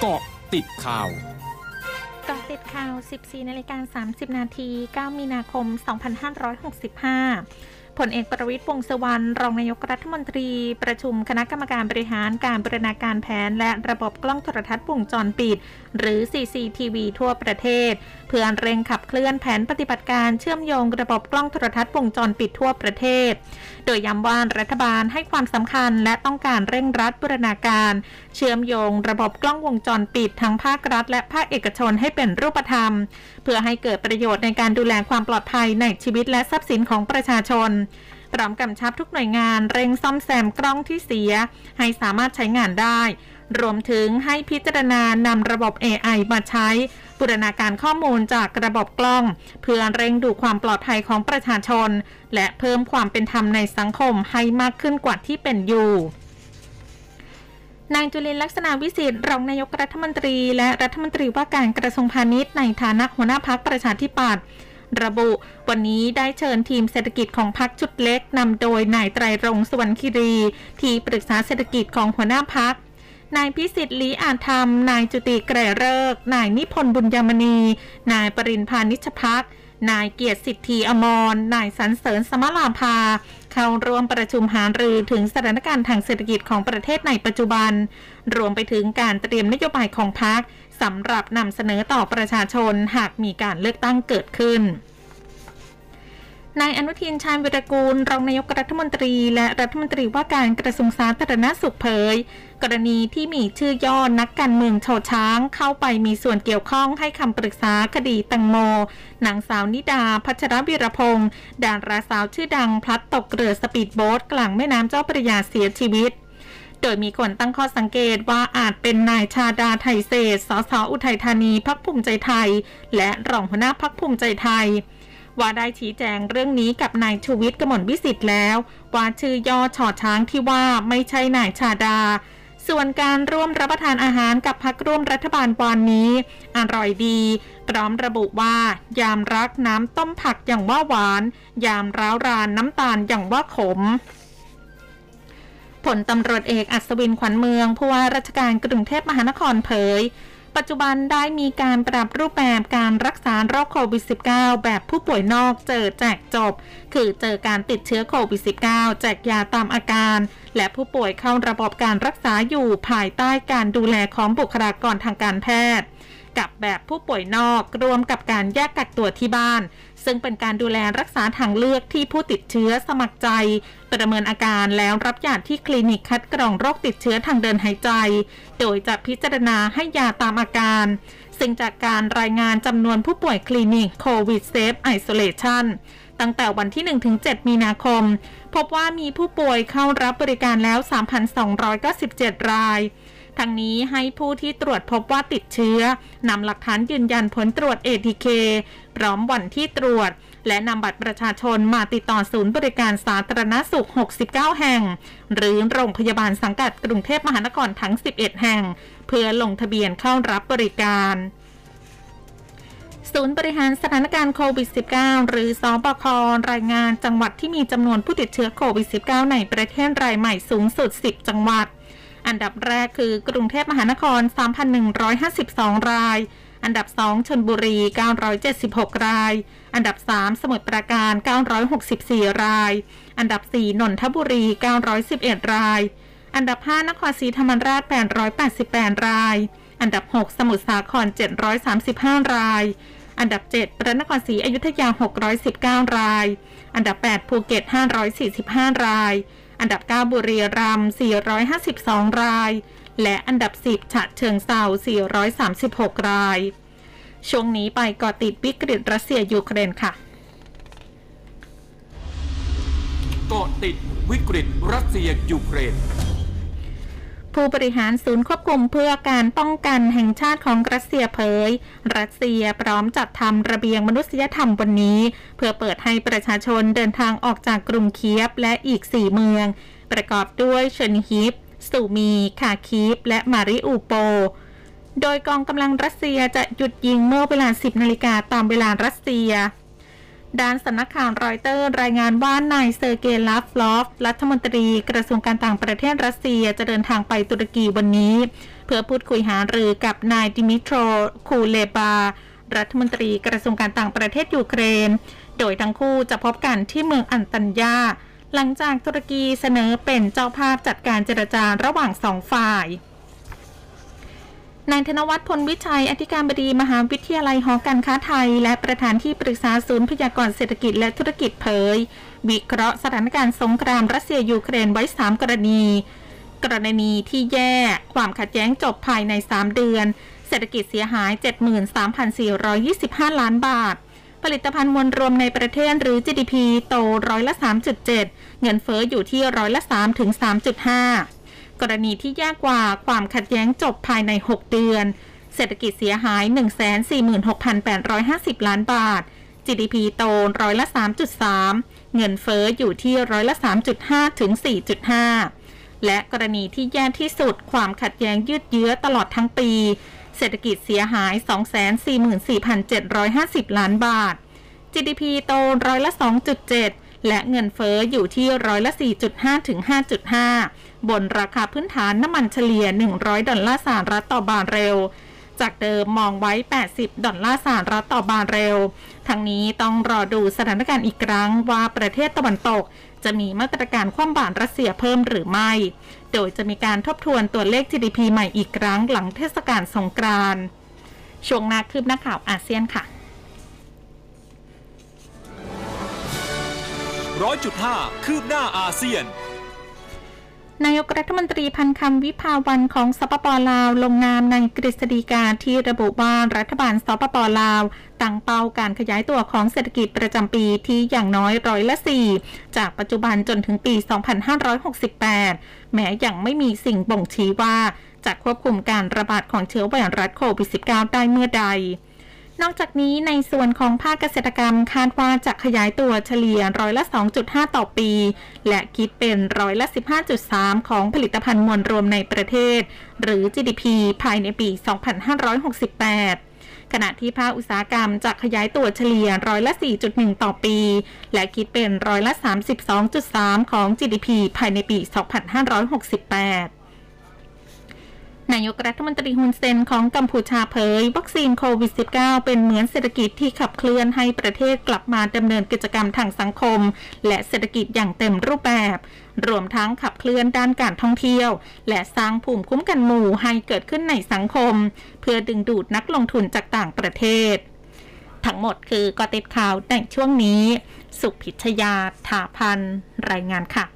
เกาะติดข่าวกาะติดข่าว 14 นาฬิกา 30 นาที 9 มีนาคม 2565 ผลเอกประวิตยวงษ์สวรรณรองนายกรัฐมนตรี ประชุมคณะกรรมการบริหารการบรณาการแผน และระบบกล้องโทรทัศน์วงจรปิด หรือ CCTV ทั่วประเทศ เพื่อเร่งขับเคลื่อนแผนปฏิบัติการเชื่อมโยงระบบกล้องโทรทัศน์วงจรปิดทั่วประเทศ โดยย้ำว่ารัฐบาลให้ความสำคัญและต้องการเร่งรัดบรณาการ เชื่อมโยงระบบกล้องวงจรปิดทั้งภาครัฐ และภาคเอกชนให้เป็นรูปธรรม เพื่อให้เกิดประโยชน์ในการดูแลความปลอดภัยในชีวิตและทรัพย์สินของประชาชนพร้อมกำชับทุกหน่วยงานเร่งซ่อมแซมกล้องที่เสีย ให้สามารถใช้งานได้ รวมถึงให้พิจารณานำระบบ AI มาใช้บูรณาการข้อมูลจากระบบกล้อง เพื่อเร่งดูความปลอดภัยของประชาชน และเพิ่มความเป็นธรรมในสังคมให้มากขึ้นกว่าที่เป็นอยู่นายจุลินลักษณะวิสิทธิ์รองนายกรัฐมนตรี และรัฐมนตรีว่าการกระทรวงพาณิชย์ในฐานะหัวหน้าพักประชาธิปัตย์ ระบุ วันนี้ได้เชิญทีมเศรษฐกิจของพักชุดเล็กนำโดยนายไตรรงสวรรคิรี ที่ปรึกษาเศรษฐกิจของหัวหน้าพักนายพิสิทธิ์ลีอาจธรรม นายจุติแกรเริก นายนิพนธ์บุญยมณี นายปรินพานิชพักนายเกียรติสิทธีอมร นายสันเสริญสมลาภา เข้าร่วมประชุมหารือถึงสถานการณ์ทางเศรษฐกิจของประเทศในปัจจุบัน รวมไปถึงการเตรียมนโยบายของพรรคสำหรับนำเสนอต่อประชาชนหากมีการเลือกตั้งเกิดขึ้น นายอนุทินชาญวิรกูล รองนายกรัฐมนตรี และรัฐมนตรีว่าการกระทรวงสาธารณสุขเผย กรณีที่มีชื่อย่อนักการเมืองโชว์ช้าง เข้าไปมีส่วนเกี่ยวข้องให้คำปรึกษาคดีตังโมนางสาวนิดา พัชรวิรพงศ์ดาราสาวชื่อดังพลัดตกเรือสปีดโบ๊ทกลางแม่น้ำเจ้าพระยาเสียชีวิตโดยมีคนตั้งข้อสังเกตว่าอาจเป็นนายชาดาไทยเศษสสอุทัยธานีพักภูมิใจไทย และรองหัวหน้าพักภูมิใจไทย ว่าได้ชี้แจงเรื่องนี้กับนายชูวิทย์กมลวิสิทธิ์แล้ว ว่าชื่อย่อชอช้างที่ว่าไม่ใช่นายชาดา ส่วนการร่วมรับประทานอาหารกับพักร่วมรัฐบาลวันนี้อร่อยดี พร้อมระบุว่า ยามรักน้ำต้มผักอย่างว่าหวาน ยามร้าวรานน้ำตาลอย่างว่าขมผลตำรวจเอกอัศวินขวัญเมืองผู้ว่าราชการกรุงเทพมหานครเผย ปัจจุบันได้มีการปรับรูปแบบการรักษาโรคโควิด -19 แบบผู้ป่วยนอกเจอแจกจบ คือเจอการติดเชื้อโควิด -19 แจกยาตามอาการ และผู้ป่วยเข้าระบบการรักษาอยู่ภายใต้การดูแลของบุคลากรทางการแพทย์ กับแบบผู้ป่วยนอกรวมกับการแยกกักตัวที่บ้าน ซึ่งเป็นการดูแลรักษาทางเลือกที่ผู้ติดเชื้อสมัครใจ ประเมินอาการแล้วรับยาที่คลินิกคัดกรองโรคติดเชื้อทางเดินหายใจ โดยจะพิจารณาให้ยาตามอาการ ซึ่งจากการรายงานจำนวนผู้ป่วยคลินิกโควิด self isolation ตั้งแต่วันที่ 1-7 มีนาคม พบว่ามีผู้ป่วยเข้ารับบริการแล้ว 3,297 ราย ทั้งนี้ให้ผู้ที่ตรวจพบว่าติดเชื้อนำหลักฐานยืนยันผลตรวจ ATK พร้อมวันที่ตรวจ และนำบัตรประชาชนมาติดต่อศูนย์บริการสาธารณสุข 69 แห่ง หรือโรงพยาบาลสังกัดกรุงเทพมหานครทั้ง 11 แห่ง เพื่อลงทะเบียนเข้ารับบริการศูนย์บริหารสถานการณ์โควิด -19 หรือสบครายงานจังหวัดที่มีจำนวนผู้ติดเชื้อโควิด -19 ในประเทศรายใหม่สูงสุด 10 จังหวัด อันดับแรกคือกรุงเทพมหานคร 3,152 ราย อันดับ 2 ชนบุรี 976 ราย อันดับ 3 สมุทรปราการ 964 ราย อันดับ 4 นนทบุรี 911 ราย อันดับ 5 นครศรีธรรมราช 888 ราย อันดับ 6 สมุทรสาคร 735 ราย อันดับ 7 พระนครศรีอยุธยา 619 ราย อันดับ 8 ภูเก็ต 545 ราย อันดับ 9 บุรีรัมย์452 ราย และอันดับ 10 ฉะเชิงเทรา436 ราย ช่วงนี้ไปเกาะติดวิกฤตรัสเซียยูเครนค่ะเกาะติดวิกฤตรัสเซียยูเครน ผู้บริหารศูนย์ควบคุมเพื่อการป้องกันแห่งชาติของรัสเซียเผย รัสเซียพร้อมจัดทำระเบียงมนุษยธรรมวันนี้ เพื่อเปิดให้ประชาชนเดินทางออกจากกรุงเคียฟและอีก 4 เมือง ประกอบด้วยเชอร์นิฮิฟ ซูมีคาร์คีฟและมาริอูโปล โดยกองกำลังรัสเซียจะหยุดยิงเมื่อเวลา 10 นาฬิกาตามเวลารัสเซีย ด้านสำนักข่าวรอยเตอร์รายงานว่านายเซอร์เกย์ลาฟลอฟ รัฐมนตรีกระทรวงการต่างประเทศรัสเซียจะเดินทางไปตุรกีวันนี้ เพื่อพูดคุยหารือกับนายดมิโตรคูเลบา รัฐมนตรีกระทรวงการต่างประเทศยูเครน โดยทั้งคู่จะพบกันที่เมืองอันตัญญา หลังจากตุรกีเสนอเป็นเจ้าภาพจัดการเจรจาระหว่างสองฝ่าย นายธนวัฒน์พลวิชัย อธิการบดีมหาวิทยาลัยหอการค้าไทย และประธานที่ปรึกษาศูนย์พยากรณ์เศรษฐกิจและธุรกิจเผย วิเคราะห์สถานการณ์สงครามรัสเซียยูเครนไว้ 3 กรณี กรณีที่แย่ ความขัดแย้งจบภายใน 3 เดือน เศรษฐกิจเสียหาย 73,425 ล้านบาท ผลิตภัณฑ์มวลรวมในประเทศหรือ GDP โตร้อยละ 3.7 เงินเฟอ้ออยู่ที่ร้อยละ3ถึง3.5 กรณีที่แยากว่าความขัดแย้งจบภายใน 6 เดือน เศรษฐกิจเสียหาย 146,850 ล้านบาท GDP โตร้อยละ 3.3 เงินเฟอ้ออยู่ที่ร้อยละ 3.5 ถึง 4.5 และกรณีที่แย่ที่สุดความขัดแย้งยืดเยื้อตลอดทั้งปี เศรษฐกิจเสียหาย 244,750 ล้านบาท GDP โตร้อยละ 2.7 และเงินเฟอ้ออยู่ที่ร้อยละ 4.5 ถึง 5.5 บนราคาพื้นฐานน้ำมันเฉลี่ย 100 ดอลลาร์สหรัฐต่อบาร์เรล จากเดิมมองไว้ 80 ดอลลาร์สหรัฐต่อบาร์เรล ทั้งนี้ต้องรอดูสถานการณ์อีกครั้งว่าประเทศตะวันตกจะมีมาตรการคว่ำบาตรรัสเซียเพิ่มหรือไม่ โดยจะมีการทบทวนตัวเลข GDP ใหม่อีกครั้งหลังเทศกาลสงกรานต์ ช่วงนาคืบหน้าข่าวอาเซียนค่ะ ร้อยจุดห้าคืบหน้าอาเซียน นายกรัฐมนตรีพันคำวิภาวันของสปปลาวลงนามในกฤษฎีกาที่ระบุว่ารัฐบาลสปปลาวตั้งเป้าการขยายตัวของเศรษฐกิจประจำปีที่อย่างน้อยร้อยละ4จากปัจจุบันจนถึงปี 2568 แม้ยังไม่มีสิ่งบ่งชี้ว่าจะควบคุมการระบาดของเชื้อไวรัสโควิด -19 ได้เมื่อใด นอกจากนี้ในส่วนของภาคเกษตรกรรมคาดว่าจะขยายตัวเฉลี่ยร้อยละ 2.5 ต่อปี และคิดเป็นร้อยละ 15.3 ของผลิตภัณฑ์มวลรวมในประเทศ หรือ GDP ภายในปี 2568ขณะที่ภาคอุตสาหกรรมจะขยายตัวเฉลี่ยร้อยละ 4.1 ต่อปี และคิดเป็นร้อยละ 32.3 ของ GDP ภายในปี 2568 นายกรัฐมนตรีฮุนเซนของกัมพูชาเผย วัคซีนโควิด -19 เป็นเหมือนเศรษฐกิจที่ขับเคลื่อนให้ประเทศกลับมาดำเนินกิจกรรมทางสังคม และเศรษฐกิจอย่างเต็มรูปแบบ รวมทั้งขับเคลื่อนด้านการท่องเที่ยว และสร้างภูมิคุ้มกันหมู่ให้เกิดขึ้นในสังคม เพื่อดึงดูดนักลงทุนจากต่างประเทศ ทั้งหมดคือกอติดข่าวในช่วงนี้ สุพิชยาถาพันรายงานค่ะ